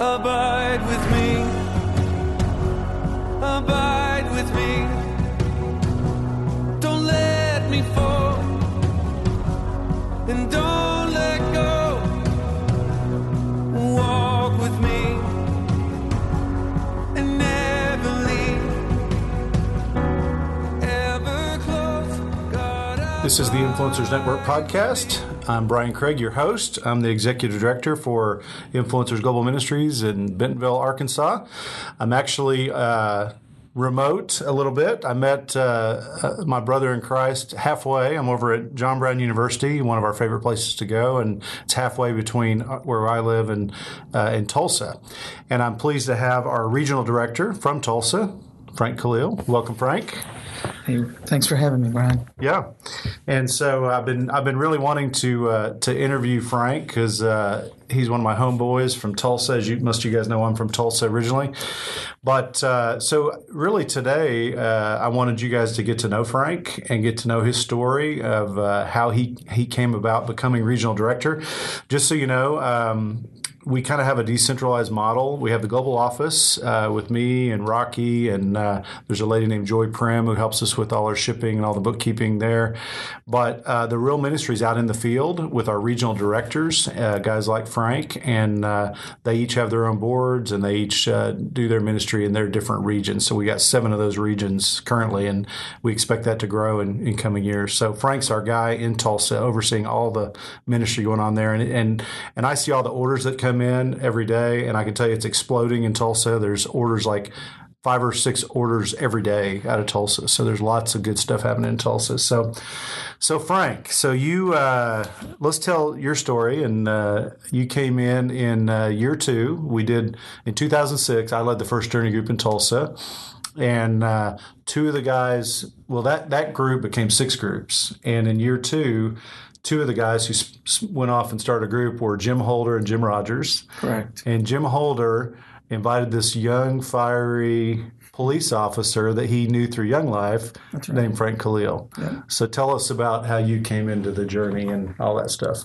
Abide with me. Abide with me. Don't let me fall. And don't let go. Walk with me. And never leave. Ever close. God, This is the Influencers Network podcast. I'm Brian Craig, your host. I'm the executive director for Influencers Global Ministries in Bentonville, Arkansas. I'm actually uh, remote a little bit. I met uh, uh, my brother in Christ halfway. I'm over at John Brown University, one of our favorite places to go, and it's halfway between uh, where I live and uh, in Tulsa. And I'm pleased to have our regional director from Tulsa, Frank Khalil. Welcome, Frank. Hey, thanks for having me, Brian. Yeah, and so I've been I've been really wanting to uh, to interview Frank because uh, he's one of my homeboys from Tulsa. As you most of you guys know, I'm from Tulsa originally. But uh, so really today, uh, I wanted you guys to get to know Frank and get to know his story of uh, how he he came about becoming regional director. Just so you know. Um, we kind of have a decentralized model. We have the global office uh, with me and Rocky, and uh, there's a lady named Joy Prim who helps us with all our shipping and all the bookkeeping there. But uh, the real ministry is out in the field with our regional directors, uh, guys like Frank, and uh, they each have their own boards and they each uh, do their ministry in their different regions. So we got seven of those regions currently, and we expect that to grow in, in coming years. So Frank's our guy in Tulsa, overseeing all the ministry going on there, and and and I see all the orders that come in every day, and I can tell you it's exploding in Tulsa. There's orders like five or six orders every day out of Tulsa. So there's lots of good stuff happening in Tulsa. So, so Frank, so you uh, let's tell your story. And uh, you came in in uh, year two. We did in 2006. I led the first journey group in Tulsa. And uh, two of the guys, well, that, that group became six groups. And in year two, two of the guys who went off and started a group were Jim Holder and Jim Rogers. Correct. And Jim Holder invited this young, fiery police officer that he knew through Young Life named Frank Khalil. Yeah. So tell us about how you came into the journey and all that stuff.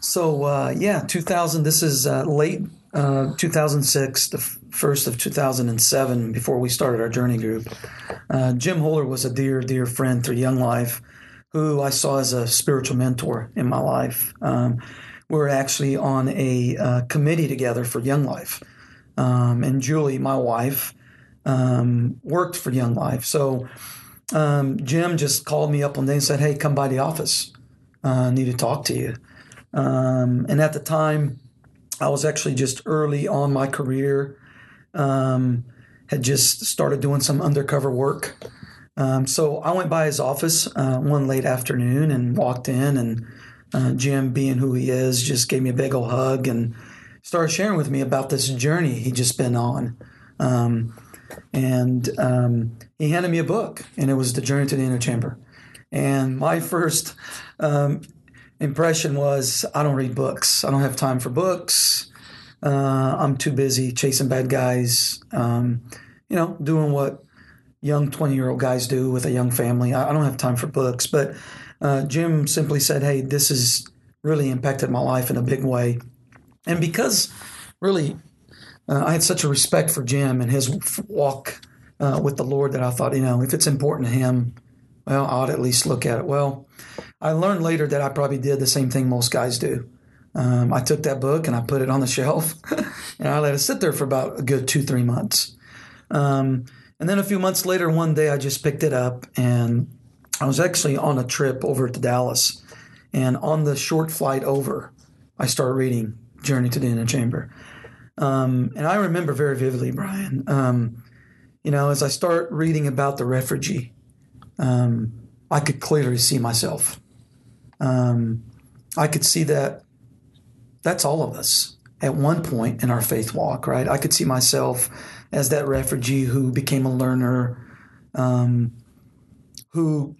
So, uh, yeah, 2000, this is uh, late uh, 2006, the f- first of 2007, before we started our journey group. Uh, Jim Holder was a dear, dear friend through Young Life who I saw as a spiritual mentor in my life. Um, we were actually on a uh, committee together for Young Life. Um, and Julie, my wife, um, worked for Young Life. So um, Jim just called me up one day and said, Hey, come by the office. Uh, I need to talk to you. Um, and at the time, I was actually just early on my career, um, had just started doing some undercover work. Um, so I went by his office uh, one late afternoon and walked in, and uh, Jim, being who he is, just gave me a big old hug and started sharing with me about this journey he'd just been on. Um, and um, he handed me a book, and it was The Journey to the Inner Chamber. And my first um, impression was, I don't read books. I don't have time for books. Uh, I'm too busy chasing bad guys, um, you know, doing what young 20 year old guys do with a young family. I, I don't have time for books. But uh, Jim simply said, Hey, this has really impacted my life in a big way. And because really uh, I had such a respect for Jim and his walk uh, with the Lord that I thought, you know, if it's important to him, well, I ought at least look at it. Well, I learned later that I probably did the same thing most guys do. Um, I took that book and I put it on the shelf and I let it sit there for about a good two, three months. Um, and then a few months later, one day I just picked it up and I was actually on a trip over to Dallas. And on the short flight over, I started reading Journey to the Inner Chamber. Um, and I remember very vividly, Brian, um, you know, as I start reading about the refugee, um, I could clearly see myself. Um, I could see that that's all of us at one point in our faith walk, right? I could see myself as that refugee who became a learner, um, who,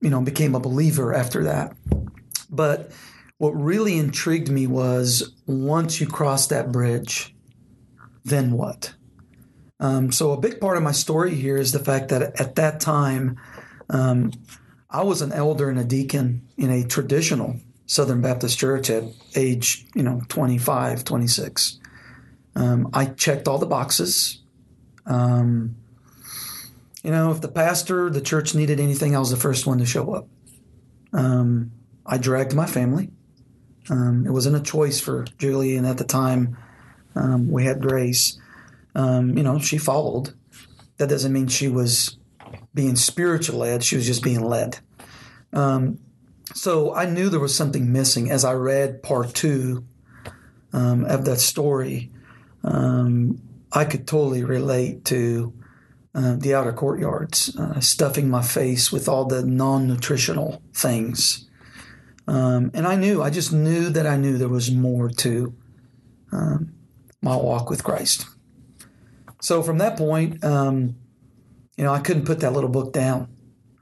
you know, became a believer after that. But what really intrigued me was once you cross that bridge, then what? Um, so a big part of my story here is the fact that at that time, um, I was an elder and a deacon in a traditional Southern Baptist church at age, you know, 25, 26. Um, I checked all the boxes. Um, you know, if the pastor, the church needed anything, I was the first one to show up. Um, I dragged my family. Um, it wasn't a choice for Julie, and at the time, um, we had Grace. Um, you know, she followed. That doesn't mean she was being spiritual led; she was just being led. So I knew there was something missing as I read part two of that story. Um, I could totally relate to uh, the outer courtyards, uh, stuffing my face with all the non nutritional things. Um, and I knew, I just knew that I knew there was more to um, my walk with Christ. So from that point, um, you know, I couldn't put that little book down.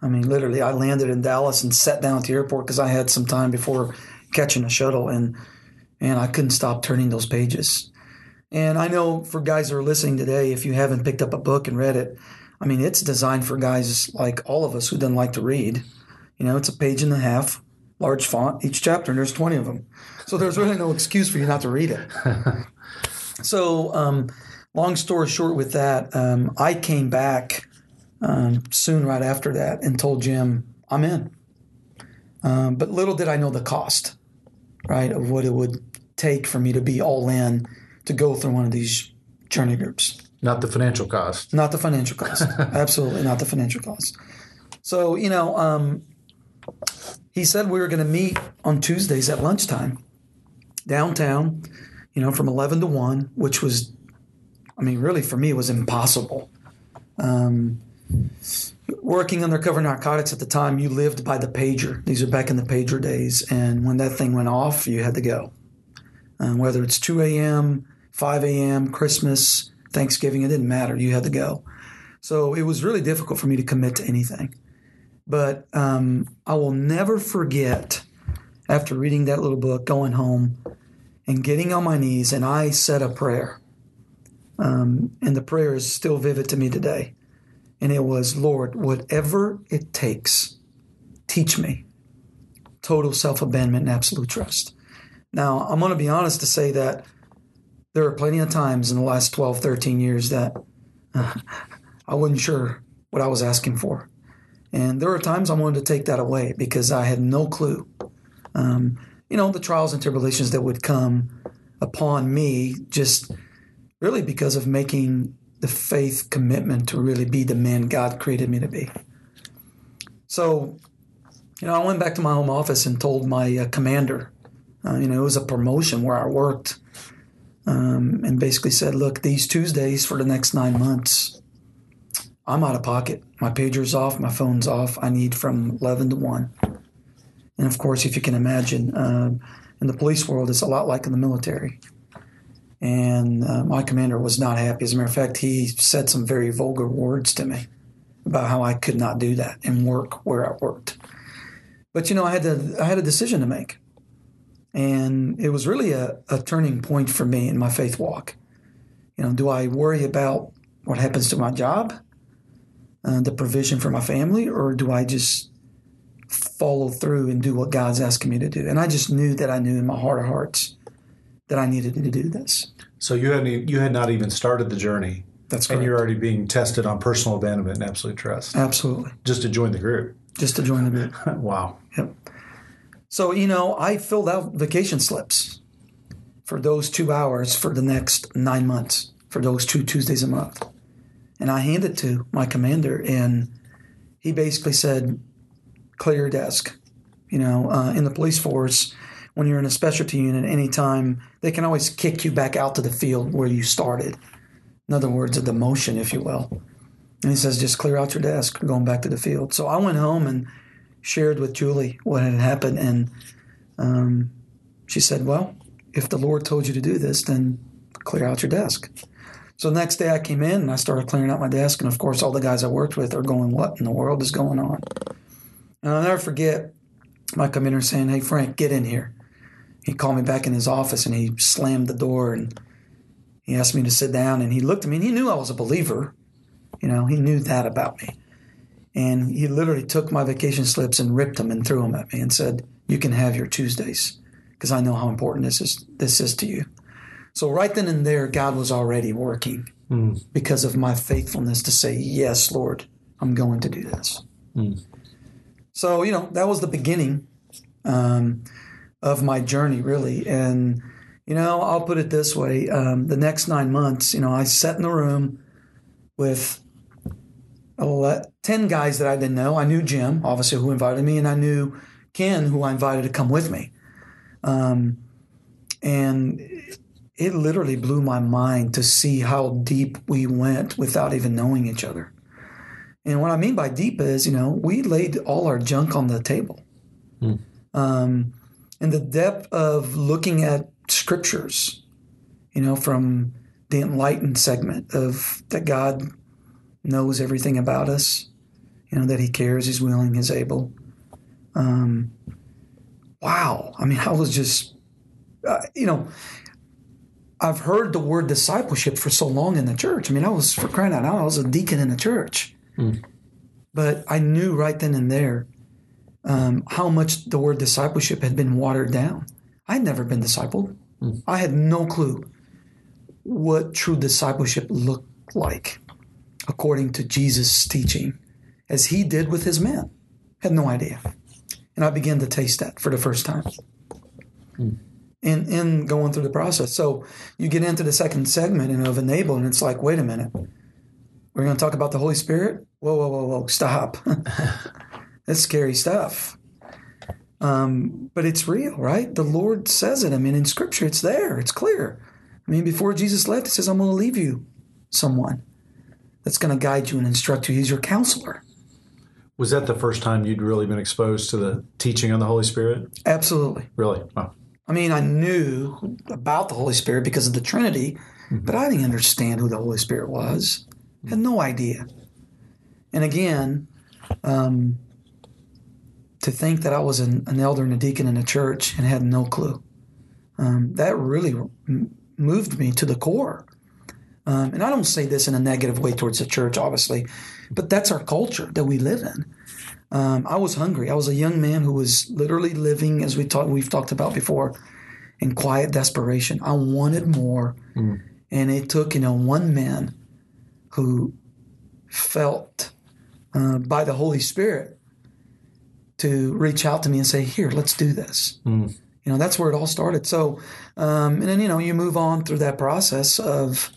I mean, literally, I landed in Dallas and sat down at the airport because I had some time before catching a shuttle, and and I couldn't stop turning those pages. And I know for guys that are listening today, if you haven't picked up a book and read it, I mean, it's designed for guys like all of us who don't like to read. You know, it's a page and a half, large font, each chapter, and there's 20 of them. So there's really no excuse for you not to read it. so, um, long story short, with that, um, I came back um, soon right after that and told Jim, I'm in. Um, but little did I know the cost, right, of what it would take for me to be all in to go through one of these journey groups. Not the financial cost. Not the financial cost. Absolutely not the financial cost. So, you know, um, he said we were going to meet on Tuesdays at lunchtime downtown, you know, from 11 to 1, which was, I mean, really for me, it was impossible. Um, working undercover narcotics at the time, you lived by the pager. These are back in the pager days. And when that thing went off, you had to go. Um, whether it's 2 a.m., 5 a.m., Christmas, Thanksgiving, it didn't matter. You had to go. So it was really difficult for me to commit to anything. But um, I will never forget after reading that little book, going home and getting on my knees, and I said a prayer. Um, and the prayer is still vivid to me today. And it was, Lord, whatever it takes, teach me total self abandonment and absolute trust. Now, I'm going to be honest to say that there are plenty of times in the last 12, 13 years that uh, I wasn't sure what I was asking for. And there are times I wanted to take that away because I had no clue. Um, you know, the trials and tribulations that would come upon me just really because of making the faith commitment to really be the man God created me to be. So, you know, I went back to my home office and told my uh, commander, uh, you know, it was a promotion where I worked, um, and basically said, look, these Tuesdays for the next nine months, I'm out of pocket. My pager's off, my phone's off. I need from 11 to 1. And of course, if you can imagine, uh, in the police world, it's a lot like in the military. And uh, my commander was not happy. As a matter of fact, he said some very vulgar words to me about how I could not do that and work where I worked. But you know, I had to, I had a decision to make, and it was really a, a turning point for me in my faith walk. You know, do I worry about what happens to my job, uh, the provision for my family, or do I just follow through and do what God's asking me to do? And I just knew that I knew in my heart of hearts that I needed to do this. So you hadn't e- you had not even started the journey, That's and you're already being tested on personal abandonment and absolute trust Absolutely. just to join the group. Just to join the group. wow. Yep. So, you know, I filled out vacation slips for those two hours for the next nine months, for those two Tuesdays a month. And I handed to my commander, and he basically said, clear your desk. You know, uh, in the police force, when you're in a specialty unit, anytime they can always kick you back out to the field where you started. In other words, a demotion, if you will. And he says, just clear out your desk, going back to the field. So I went home and shared with Julie what had happened, and um, she said, "Well, if the Lord told you to do this, then clear out your desk." So the next day I came in and I started clearing out my desk, and of course, all the guys I worked with are going, "What in the world is going on?" And I'll never forget my commander saying, "Hey, Frank, get in here." He called me back in his office and he slammed the door and he asked me to sit down and he looked at me and he knew I was a believer. You know, he knew that about me. And he literally took my vacation slips and ripped them and threw them at me and said, "You can have your Tuesdays because I know how important this is. This is to you." So right then and there, God was already working because of my faithfulness to say, "Yes, Lord, I'm going to do this." So you know that was the beginning um, of my journey, really. And you know, I'll put it this way: um, the next nine months, you know, I sat in the room with 10 guys that I didn't know. I knew Jim, obviously, who invited me, and I knew Ken, who I invited to come with me. Um, and it literally blew my mind to see how deep we went without even knowing each other. And what I mean by deep is, you know, we laid all our junk on the table. Um, and the depth of looking at scriptures, you know, from the enlightened segment of that God knows everything about us, you know, that He cares, He's willing, He's able. Um, wow. I mean, I was just, uh, you know, I've heard the word discipleship for so long in the church. I mean, I was, for crying out loud, I was a deacon in the church. But I knew right then and there um, how much the word discipleship had been watered down. I'd never been discipled. I had no clue what true discipleship looked like according to Jesus' teaching, as he did with his men. Had no idea. And I began to taste that for the first time. In, in going through the process. So you get into the second segment and of enable, and it's like, wait a minute. We're going to talk about the Holy Spirit? Whoa, whoa, whoa, whoa, stop. That's scary stuff. Um, but it's real, right? The Lord says it. I mean, in Scripture, it's there, it's clear. I mean, before Jesus left, He says, I'm going to leave you someone that's going to guide you and instruct you. He's your counselor. Was that the first time you'd really been exposed to the teaching on the Holy Spirit? Absolutely. Really? Wow. I mean, I knew about the Holy Spirit because of the Trinity, but I didn't understand who the Holy Spirit was. Had no idea. And again, um, to think that I was an, an elder and a deacon in a church and had no clue, um, that really m- moved me to the core. Um, and I don't say this in a negative way towards the church, obviously, but that's our culture that we live in. Um, I was hungry. I was a young man who was literally living, as we talked, we've talked about before, in quiet desperation. I wanted more, and it took you know one man who felt uh, by the Holy Spirit to reach out to me and say, "Here, let's do this." You know, that's where it all started. So, um, and then you know, you move on through that process of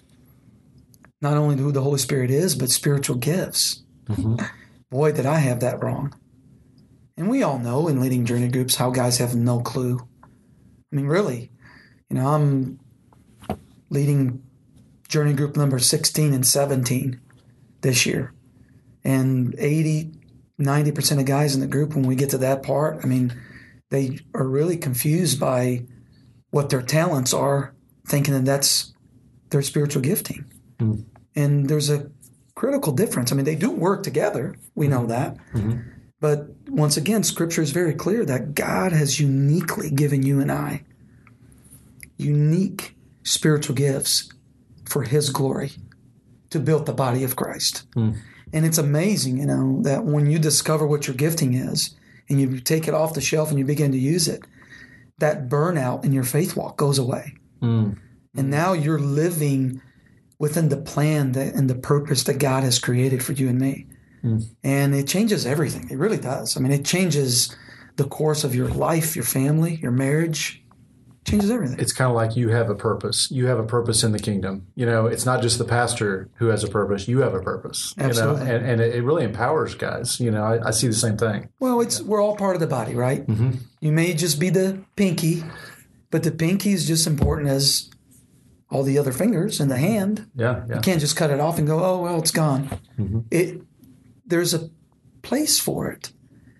not only who the Holy Spirit is, but spiritual gifts. Mm-hmm. Boy, did I have that wrong. And we all know in leading journey groups how guys have no clue. I mean, really, you know, I'm leading journey group number 16 and 17 this year. And 80, 90% of guys in the group, when we get to that part, I mean, they are really confused by what their talents are, thinking that that's their spiritual gifting. Mm-hmm. And there's a critical difference. I mean, they do work together. We know mm-hmm. that. Mm-hmm. But once again, scripture is very clear that God has uniquely given you and I unique spiritual gifts for his glory to build the body of Christ. Mm. And it's amazing, you know, that when you discover what your gifting is and you take it off the shelf and you begin to use it, that burnout in your faith walk goes away. Mm. And now you're living within the plan that, and the purpose that God has created for you and me. Hmm. And it changes everything. It really does. I mean, it changes the course of your life, your family, your marriage, changes everything. It's kind of like you have a purpose. You have a purpose in the kingdom. You know, it's not just the pastor who has a purpose. You have a purpose. Absolutely. You know? and, and it really empowers guys. You know, I, I see the same thing. Well, it's we're all part of the body, right? Mm-hmm. You may just be the pinky, but the pinky is just important as all the other fingers in the hand. Yeah, yeah. You can't just cut it off and go, "Oh, well, it's gone." It there's a place for it,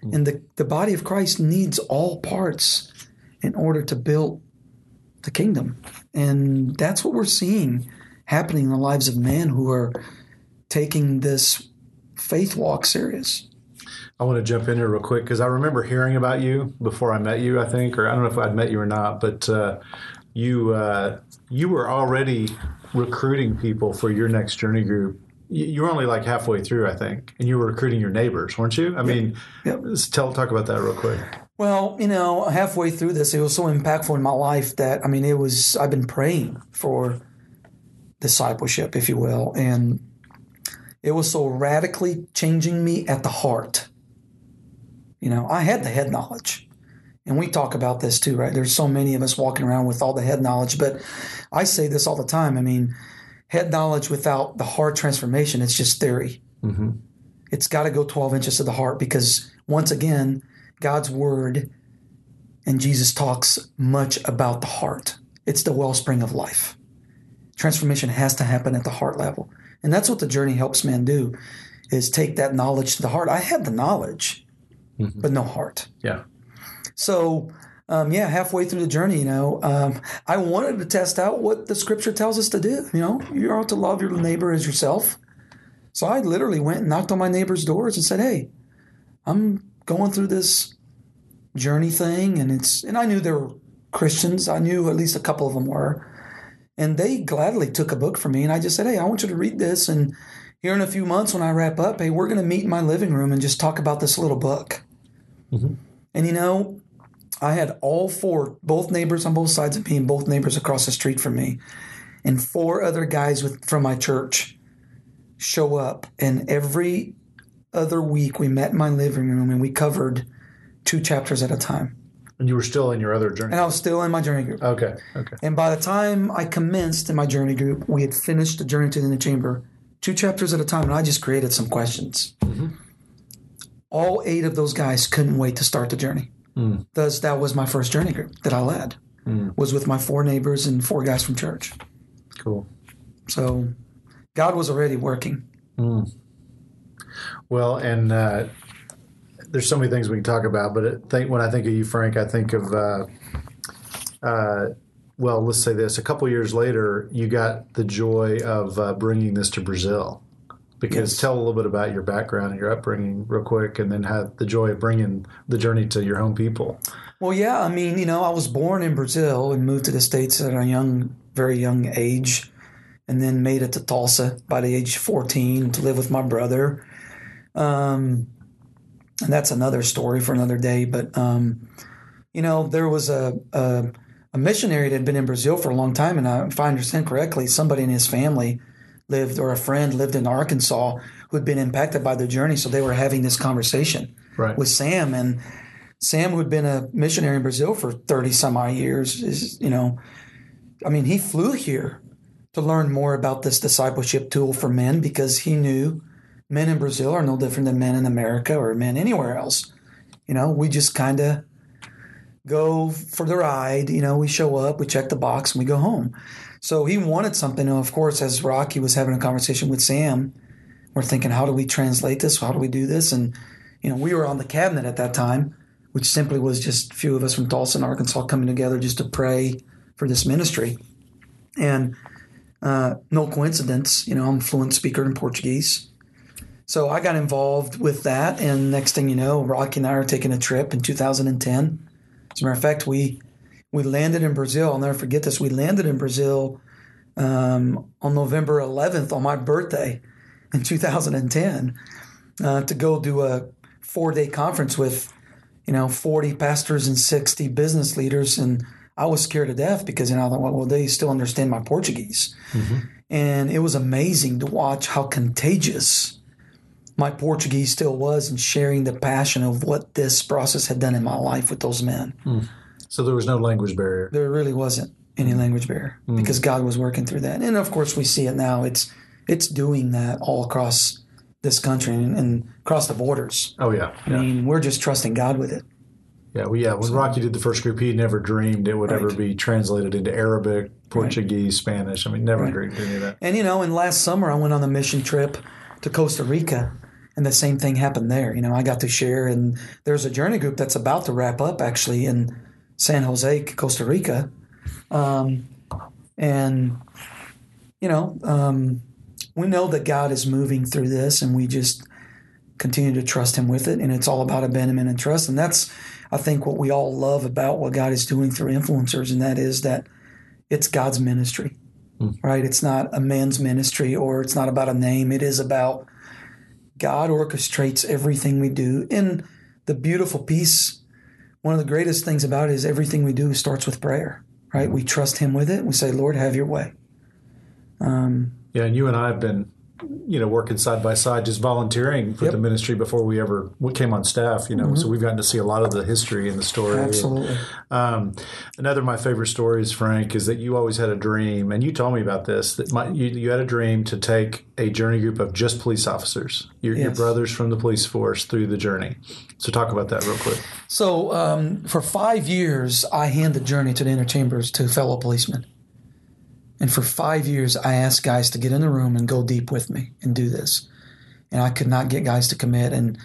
and the the body of Christ needs all parts in order to build the kingdom, and that's what we're seeing happening in the lives of men who are taking this faith walk serious. I want to jump in here real quick because I remember hearing about you before I met you, I think, or I don't know if I'd met you or not, but uh, you uh, you were already recruiting people for your next journey group. You were only like halfway through, I think, and you were recruiting your neighbors, weren't you? I mean, Yep. tell talk about that real quick. Well, you know, halfway through this, it was so impactful in my life that I mean, it was I've been praying for discipleship, if you will, and it was so radically changing me at the heart. You know, I had the head knowledge, and we talk about this too, right? There's so many of us walking around with all the head knowledge, but I say this all the time. I mean, head knowledge without the heart transformation, it's just theory. Mm-hmm. It's got to go 12 inches to the heart because once again, God's word and Jesus talks much about the heart. It's the wellspring of life. Transformation has to happen at the heart level. And that's what the journey helps men do is take that knowledge to the heart. I had the knowledge, mm-hmm. but no heart. Yeah. So, um, yeah, halfway through the journey, you know, um, I wanted to test out what the scripture tells us to do. You know, you're out to love your neighbor as yourself. So I literally went and knocked on my neighbor's doors and said, "Hey, I'm going through this journey thing, and it's and I knew there were Christians. I knew at least a couple of them were, and they gladly took a book from me. And I just said, "Hey, I want you to read this, and here in a few months when I wrap up, hey, we're going to meet in my living room and just talk about this little book." And you know, I had all four, both neighbors on both sides of me, and both neighbors across the street from me, and four other guys with from my church show up. And every other week, we met in my living room and we covered two chapters at a time. And you were still in your other journey. And I was still in my journey group. Okay. Okay. And by the time I commenced in my journey group, we had finished the journey to the inner chamber, two chapters at a time, and I just created some questions. Mm-hmm. All eight of those guys couldn't wait to start the journey. Thus, that was my first journey group that I led. Was with my four neighbors and four guys from church. Cool. So, God was already working. Well, and uh, there's so many things we can talk about, but it, think when I think of you, Frank, I think of, uh, uh, well, let's say this: a couple years later, you got the joy of uh, bringing this to Brazil. Because Yes. tell a little bit about your background and your upbringing, real quick, and then have the joy of bringing the journey to your home people. Well, yeah, I mean, you know, I was born in Brazil and moved to the States at a young, very young age, and then made it to Tulsa by the age of 14 to live with my brother. Um, and that's another story for another day. But, um, you know, there was a, a, a missionary that had been in Brazil for a long time, and I, if I understand correctly, somebody in his family lived, or a friend lived in Arkansas who had been impacted by the journey. So they were having this conversation Right. with Sam and Sam, who had been a missionary in Brazil for 30 some odd years, is, you know, I mean, he flew here to learn more about this discipleship tool for men because he knew men in Brazil are no different than men in America or men anywhere else. You know, we just kind of go for the ride. You know, we show up, we check the box, and we go home. So he wanted something. And of course, as Rocky was having a conversation with Sam, we're thinking, how do we translate this? How do we do this? And, you know, we were on the cabinet at that time, which simply was just a few of us from and Arkansas coming together just to pray for this ministry. And uh, no coincidence, you know, I'm a fluent speaker in Portuguese. So I got involved with that. And next thing you know, Rocky and I are taking a trip in 2010. As a matter of fact, we we landed in Brazil. I'll never forget this. We landed in Brazil um, on November 11th on my birthday in 2010 uh, to go do a four day conference with you know 40 pastors and 60 business leaders and I was scared to death because you know I thought, well, well they still understand my Portuguese, and it was amazing to watch how contagious my Portuguese still was in sharing the passion of what this process had done in my life with those men. So there was no language barrier. There really wasn't any mm-hmm. language barrier mm-hmm. because God was working through that, and of course we see it now. It's it's doing that all across this country and, and across the borders. Oh yeah, I yeah, mean, we're just trusting God with it. yeah. Well, yeah. When Rocky did the first group, he never dreamed it would ever be translated into Arabic, Portuguese, Spanish. I mean, never dreamed any of that. And you know, and last summer I went on a mission trip to Costa Rica, and the same thing happened there. You know, I got to share, and there's a journey group that's about to wrap up actually in San Jose, Costa Rica, um, and you know, um, we know that God is moving through this, and we just continue to trust Him with it. And it's all about abandonment and trust, and that's I think what we all love about what God is doing through influencers, and that is that it's God's ministry right? It's not a man's ministry or it's not about a name. It is about God orchestrates everything we do. And the beautiful piece one of the greatest things about it is everything we do starts with prayer, right? We trust Him with it. We say, Lord, have your way. Um, yeah, and you and I have been, you know, working side by side, just volunteering for Yep. the ministry before we ever came on staff. You know, so we've gotten to see a lot of the history and the story. Absolutely. Um, another of my favorite stories, Frank, is that you always had a dream, and you told me about this. That my, you, you had a dream to take a journey group of just police officers, your, your brothers from the police force, through the journey. So talk about that real quick. So um, for five years, I hand the Journey to the inner chambers to fellow policemen. And for five years, I asked guys to get in the room and go deep with me and do this. And I could not get guys to commit. And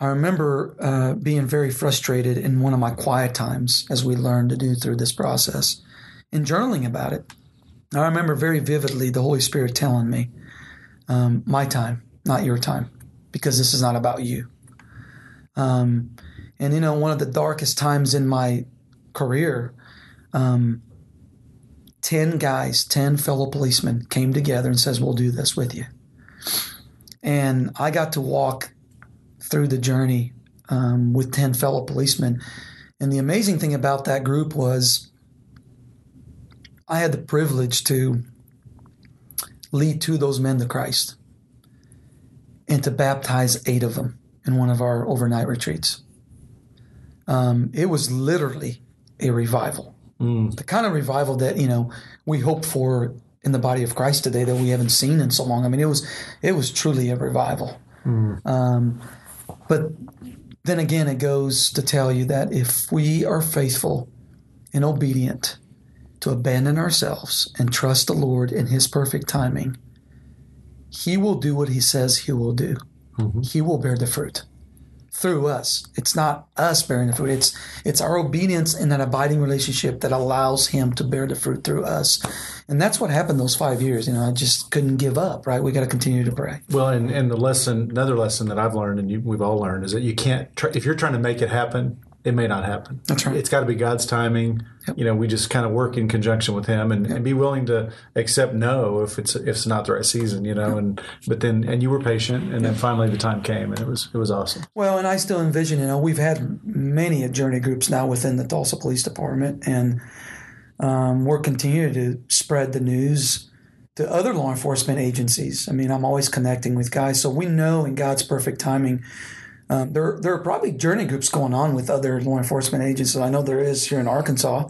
I remember uh, being very frustrated in one of my quiet times as we learned to do through this process and journaling about it. I remember very vividly the Holy Spirit telling me, um, my time, not your time, because this is not about you. Um, and you know, one of the darkest times in my career, um, ten guys, ten fellow policemen came together and says, "We'll do this with you." And I got to walk through the journey um, with ten fellow policemen. And the amazing thing about that group was, I had the privilege to lead two of those men to Christ and to baptize eight of them in one of our overnight retreats. Um, it was literally a revival, Mm. the kind of revival that you know we hope for in the body of Christ today that we haven't seen in so long. I mean, it was it was truly a revival. Mm. Um, but then again, it goes to tell you that if we are faithful and obedient to abandon ourselves and trust the Lord in His perfect timing, He will do what He says He will do. Mm-hmm. He will bear the fruit through us. It's not us bearing the fruit. It's it's our obedience in that abiding relationship that allows Him to bear the fruit through us. And that's what happened those five years. You know, I just couldn't give up. Right? We got to continue to pray. Well, and, and the lesson, another lesson that I've learned, and you, we've all learned, is that you can't. Try, if you're trying to make it happen, it may not happen. That's right. It's got to be God's timing. You know, we just kind of work in conjunction with Him, and, and be willing to accept no if it's if it's not the right season. You know, and but then and you were patient, and then finally the time came, and it was it was awesome. Well, and I still envision, you know, we've had many journey groups now within the Tulsa Police Department, and um, we're continuing to spread the news to other law enforcement agencies. I mean, I'm always connecting with guys, so we know in God's perfect timing. Um, there, there are probably journey groups going on with other law enforcement agencies. I know there is here in Arkansas,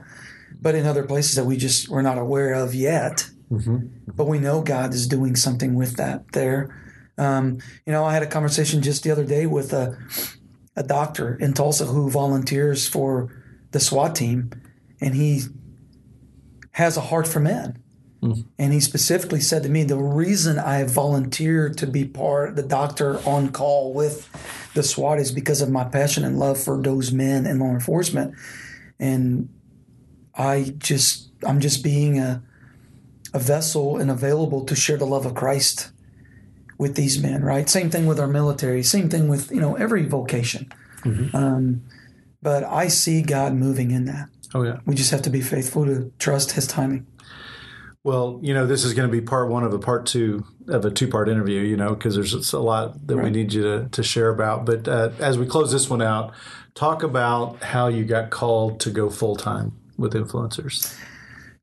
but in other places that we just we're not aware of yet. But we know God is doing something with that there. Um, you know, I had a conversation just the other day with a, a doctor in Tulsa who volunteers for the SWAT team, and he has a heart for men. And he specifically said to me, the reason I volunteered to be part, the doctor on call with the SWAT is because of my passion and love for those men in law enforcement. And I just, I'm just being a, a vessel and available to share the love of Christ with these men, right? Same thing with our military, same thing with, you know, every vocation. Um, but I see God moving in that. Oh yeah. We just have to be faithful to trust his timing. Well, you know, this is going to be part one of a part two of a two part interview, you know, because there's a lot that we need you to, to share about. But uh, as we close this one out, talk about how you got called to go full time with influencers.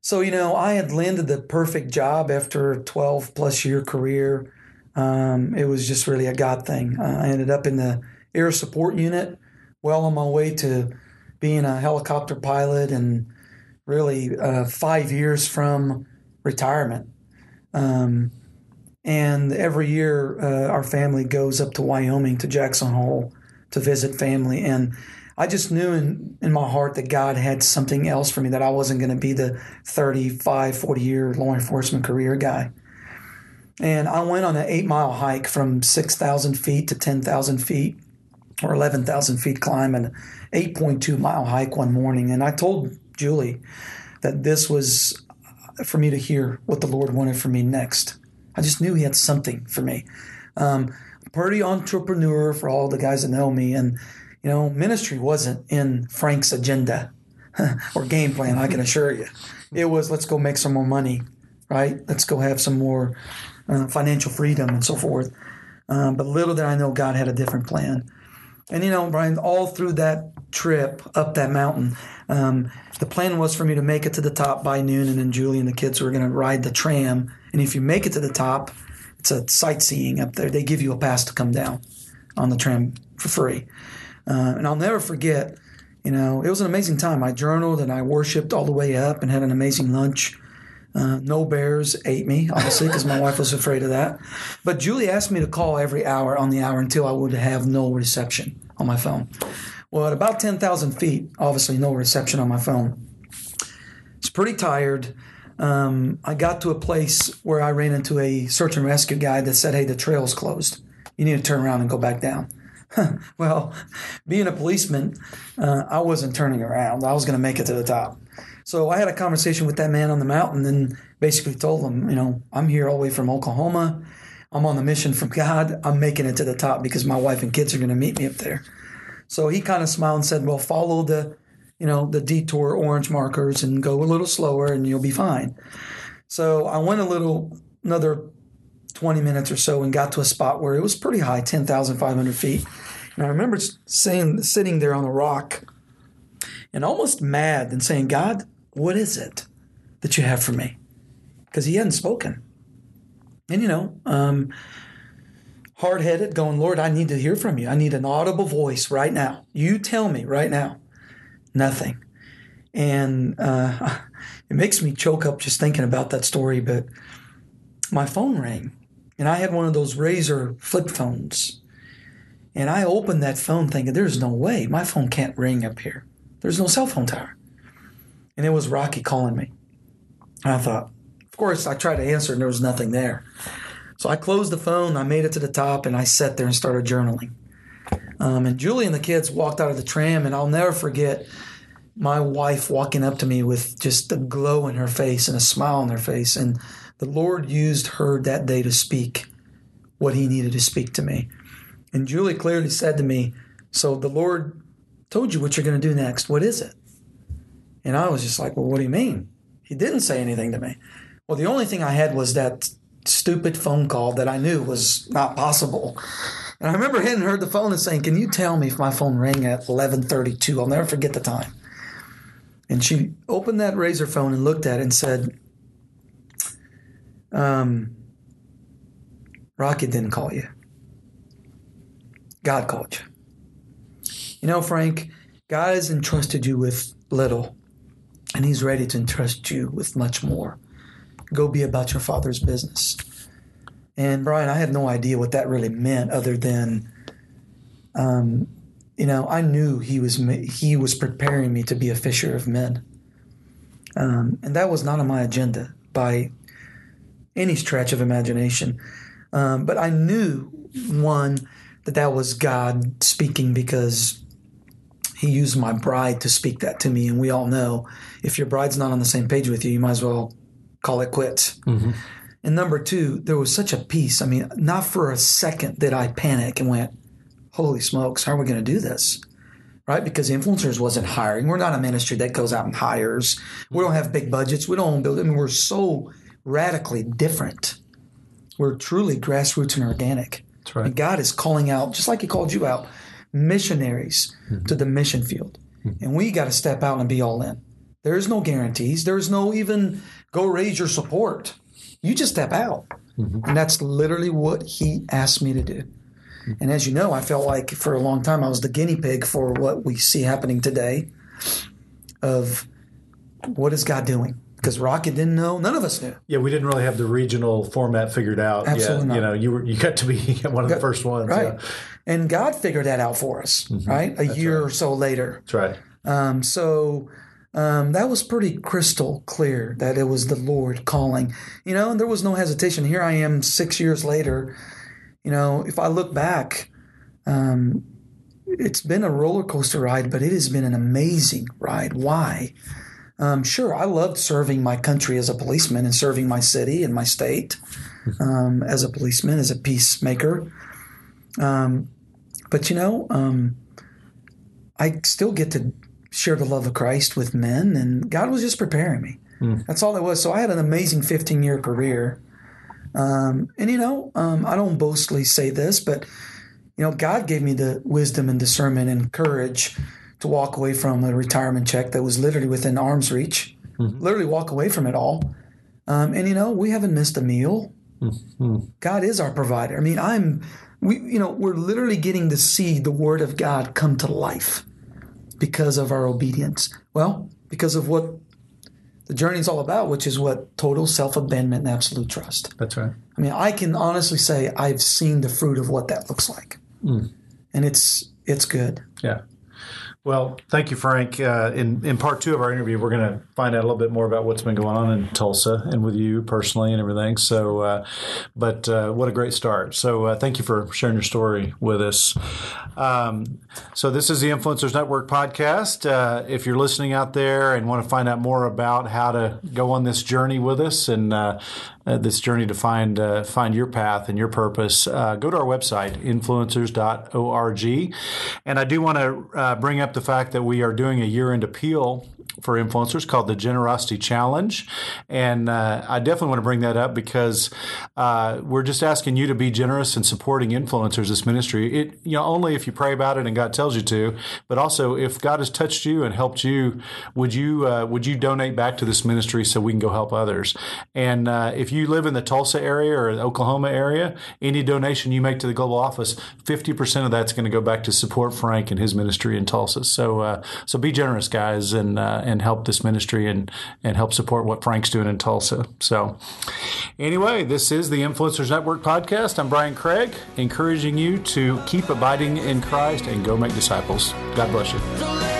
So, you know, I had landed the perfect job after a 12 plus year career. Um, it was just really a God thing. Uh, I ended up in the air support unit, well on my way to being a helicopter pilot and really uh, five years from retirement. Um, and every year, uh, our family goes up to Wyoming to Jackson Hole to visit family. And I just knew in, in my heart that God had something else for me, that I wasn't going to be the 35, 40 year law enforcement career guy. And I went on an eight mile hike from 6,000 feet to 10,000 feet or 11,000 feet climb and 8.2 mile hike one morning. And I told Julie that this was for me to hear what the Lord wanted for me next. I just knew He had something for me. Um, pretty entrepreneur for all the guys that know me. And, you know, ministry wasn't in Frank's agenda or game plan, I can assure you. It was let's go make some more money, right? Let's go have some more uh, financial freedom and so forth. Um, but little did I know God had a different plan. And you know, Brian, all through that trip up that mountain, um, the plan was for me to make it to the top by noon, and then Julie and the kids were going to ride the tram. And if you make it to the top, it's a sightseeing up there. They give you a pass to come down on the tram for free. Uh, and I'll never forget, you know, it was an amazing time. I journaled and I worshiped all the way up and had an amazing lunch. Uh, no bears ate me, obviously, because my wife was afraid of that. But Julie asked me to call every hour on the hour until I would have no reception on my phone. Well, at about 10,000 feet, obviously no reception on my phone. It's pretty tired. Um, I got to a place where I ran into a search and rescue guy that said, Hey, the trail's closed. You need to turn around and go back down. well, being a policeman, uh, I wasn't turning around. I was going to make it to the top. So I had a conversation with that man on the mountain and basically told him, you know, I'm here all the way from Oklahoma. I'm on the mission from God. I'm making it to the top because my wife and kids are going to meet me up there. So he kind of smiled and said, well, follow the, you know, the detour orange markers and go a little slower and you'll be fine. So I went a little, another 20 minutes or so and got to a spot where it was pretty high, 10,500 feet. And I remember saying, sitting there on a rock and almost mad and saying, God, what is it that you have for me? Because he hadn't spoken. And, you know, um, hard headed, going, Lord, I need to hear from you. I need an audible voice right now. You tell me right now. Nothing. And uh, it makes me choke up just thinking about that story. But my phone rang, and I had one of those RAZR flip phones. And I opened that phone thinking, there's no way. My phone can't ring up here. There's no cell phone tower. And it was Rocky calling me. And I thought, of course, I tried to answer and there was nothing there. So I closed the phone, I made it to the top, and I sat there and started journaling. Um, and Julie and the kids walked out of the tram, and I'll never forget my wife walking up to me with just a glow in her face and a smile on her face. And the Lord used her that day to speak what He needed to speak to me. And Julie clearly said to me, So the Lord told you what you're going to do next. What is it? And I was just like, Well, what do you mean? He didn't say anything to me. Well, the only thing I had was that stupid phone call that I knew was not possible. And I remember hitting her the phone and saying, "Can you tell me if my phone rang at 11:32? I'll never forget the time." And she opened that razor phone and looked at it and said, um, "Rocky didn't call you. God called you." You know, Frank, God has entrusted you with little, and He's ready to entrust you with much more. Go be about your Father's business. And Brian, I had no idea what that really meant, other than, um, you know, I knew he was he was preparing me to be a fisher of men, um, and that was not on my agenda by any stretch of imagination. Um, but I knew one that that was God speaking because He used my bride to speak that to me, and we all know if your bride's not on the same page with you, you might as well call it quits. Mm-hmm. And number two, there was such a peace. I mean, not for a second did I panic and went, holy smokes, how are we going to do this? Right? Because influencers wasn't hiring. We're not a ministry that goes out and hires. We don't have big budgets. We don't build. I mean, we're so radically different. We're truly grassroots and organic. That's right. And God is calling out, just like He called you out, missionaries to the mission field. Mm-hmm. And we got to step out and be all in. There's no guarantees. There's no even go raise your support. You just step out. Mm-hmm. And that's literally what he asked me to do. Mm-hmm. And as you know, I felt like for a long time I was the guinea pig for what we see happening today of what is God doing? Because Rocky didn't know, none of us knew. Yeah, we didn't really have the regional format figured out. Absolutely yet. not. You know, you were you got to be one of the first ones. Right. Yeah. And God figured that out for us, right? A year or so later. That's right. Um, so um, that was pretty crystal clear that it was the Lord calling. You know, and there was no hesitation. Here I am six years later. You know, if I look back, um, it's been a roller coaster ride, but it has been an amazing ride. Why? Um, sure, I loved serving my country as a policeman and serving my city and my state um, as a policeman, as a peacemaker. Um, but you know, um, I still get to share the love of Christ with men, and God was just preparing me. That's all it was. So I had an amazing 15 year career. Um, and you know, um, I don't boastfully say this, but you know, God gave me the wisdom and discernment and courage to walk away from a retirement check that was literally within arm's reach, literally walk away from it all. Um, and you know, we haven't missed a meal. God is our provider. I mean, I'm, we, you know, we're literally getting to see the Word of God come to life because of our obedience. Well, because of what the journey is all about, which is what total self abandonment and absolute trust. That's right. I mean, I can honestly say I've seen the fruit of what that looks like, mm. and it's it's good. Yeah. Well, thank you, Frank. Uh, in in part two of our interview, we're going to find out a little bit more about what's been going on in Tulsa and with you personally and everything. So, uh, but uh, what a great start. So, uh, thank you for sharing your story with us. Um, so, this is the Influencers Network podcast. Uh, if you're listening out there and want to find out more about how to go on this journey with us and uh, this journey to find uh, find your path and your purpose, uh, go to our website influencers.org. And I do want to uh, bring up the fact that we are doing a year end appeal for influencers called the Generosity Challenge, and uh, I definitely want to bring that up because uh, we're just asking you to be generous in supporting influencers. This ministry, it you know only if you pray about it and God tells you to, but also if God has touched you and helped you, would you uh, would you donate back to this ministry so we can go help others? And uh, if you live in the Tulsa area or the Oklahoma area, any donation you make to the global office, fifty percent of that's going to go back to support Frank and his ministry in Tulsa. So uh, so be generous, guys, and uh, and help this ministry and and help support what Frank's doing in Tulsa. So anyway, this is the Influencers Network podcast. I'm Brian Craig, encouraging you to keep abiding in Christ and go make disciples. God bless you.